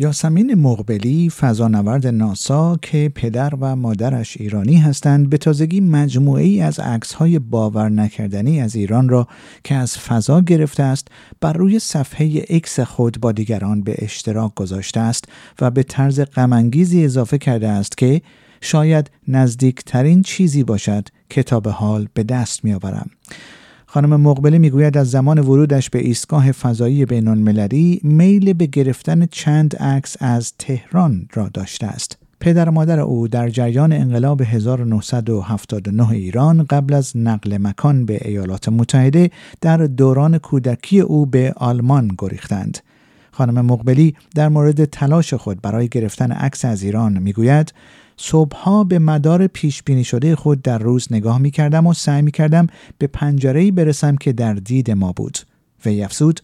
یاسمین مقبلی فضانورد ناسا که پدر و مادرش ایرانی هستند به تازگی مجموعه ای از عکس های باور نکردنی از ایران را که از فضا گرفته است بر روی صفحه اکس خود با دیگران به اشتراک گذاشته است و به طرز غمانگیزی اضافه کرده است که شاید نزدیکترین چیزی باشد کتاب حال به دست می آورم. خانم مقبله می‌گوید از زمان ورودش به ایستگاه فضایی بین المللی میل به گرفتن چند عکس از تهران را داشته است. پدر و مادر او در جریان انقلاب 1979 ایران قبل از نقل مکان به ایالات متحده در دوران کودکی او به آلمان گریختند. خانم مقبلی در مورد تلاش خود برای گرفتن عکس از ایران می‌گوید صبحها به مدار پیش بینی شده خود در روز نگاه می کردم و سعی می کردم به پنجره برسم که در دید ما بود. و افزود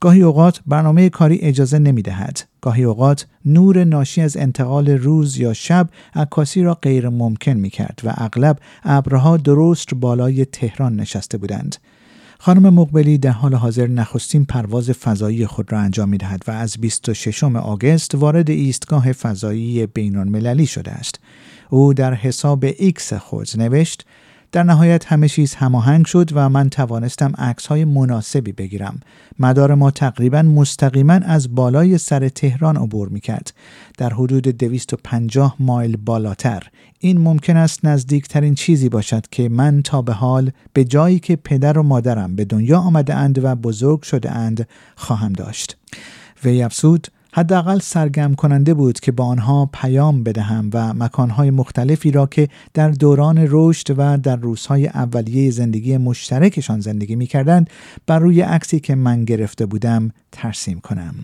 گاهی اوقات برنامه کاری اجازه نمی دهد. گاهی اوقات نور ناشی از انتقال روز یا شب عکاسی را غیر ممکن می کرد و اغلب ابرها درست بالای تهران نشسته بودند. خانم مقبلی در حال حاضر نخستین پرواز فضایی خود را انجام می دهد و از 26 آگوست وارد ایستگاه فضایی بین شده است. او در حساب ایکس خود نوشت در نهایت همه چیز هماهنگ شد و من توانستم عکس های مناسبی بگیرم. مدار ما تقریبا مستقیما از بالای سر تهران عبور می کرد. در حدود 250 مایل بالاتر. این ممکن است نزدیکترین چیزی باشد که من تا به حال به جایی که پدر و مادرم به دنیا آمده اند و بزرگ شده اند خواهم داشت. وی افسود حداقل سرگرم کننده بود که با آنها پیام بدهم و مکانهای مختلفی را که در دوران رشد و در روزهای اولیه زندگی مشترکشان زندگی می کردند بر روی عکسی که من گرفته بودم ترسیم کنم.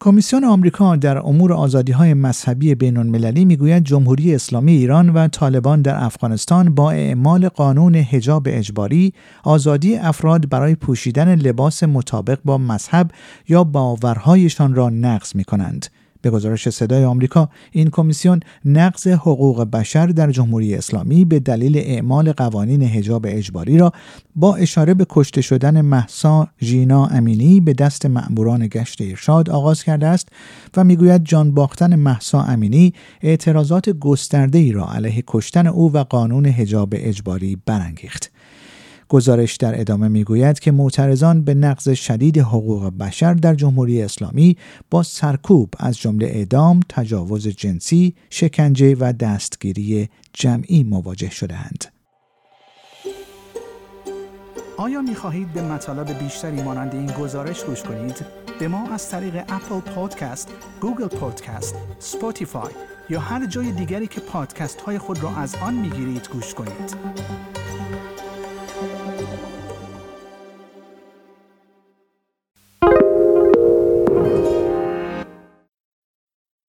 کمیسیون آمریکا در امور آزادی های مذهبی بین المللی می‌گوید جمهوری اسلامی ایران و طالبان در افغانستان با اعمال قانون حجاب اجباری آزادی افراد برای پوشیدن لباس مطابق با مذهب یا باورهایشان را نقض می کنند. به گزارش صدای آمریکا این کمیسیون نقض حقوق بشر در جمهوری اسلامی به دلیل اعمال قوانین حجاب اجباری را با اشاره به کشته شدن محسا ژینا امینی به دست مأموران گشت ارشاد آغاز کرده است و می‌گوید جان باختن محسا امینی اعتراضات گسترده ای را علیه کشتن او و قانون حجاب اجباری برانگیخت. گزارش در ادامه می‌گوید که معترضان به نقض شدید حقوق بشر در جمهوری اسلامی با سرکوب از جمله اعدام، تجاوز جنسی، شکنجه و دستگیری جمعی مواجه شدهاند. آیا می خواهید به مطالب بیشتری مانند این گزارش گوش کنید؟ به ما از طریق Apple Podcast، Google Podcast، Spotify یا هر جای دیگری که پادکست های خود را از آن می گیرید گوش کنید.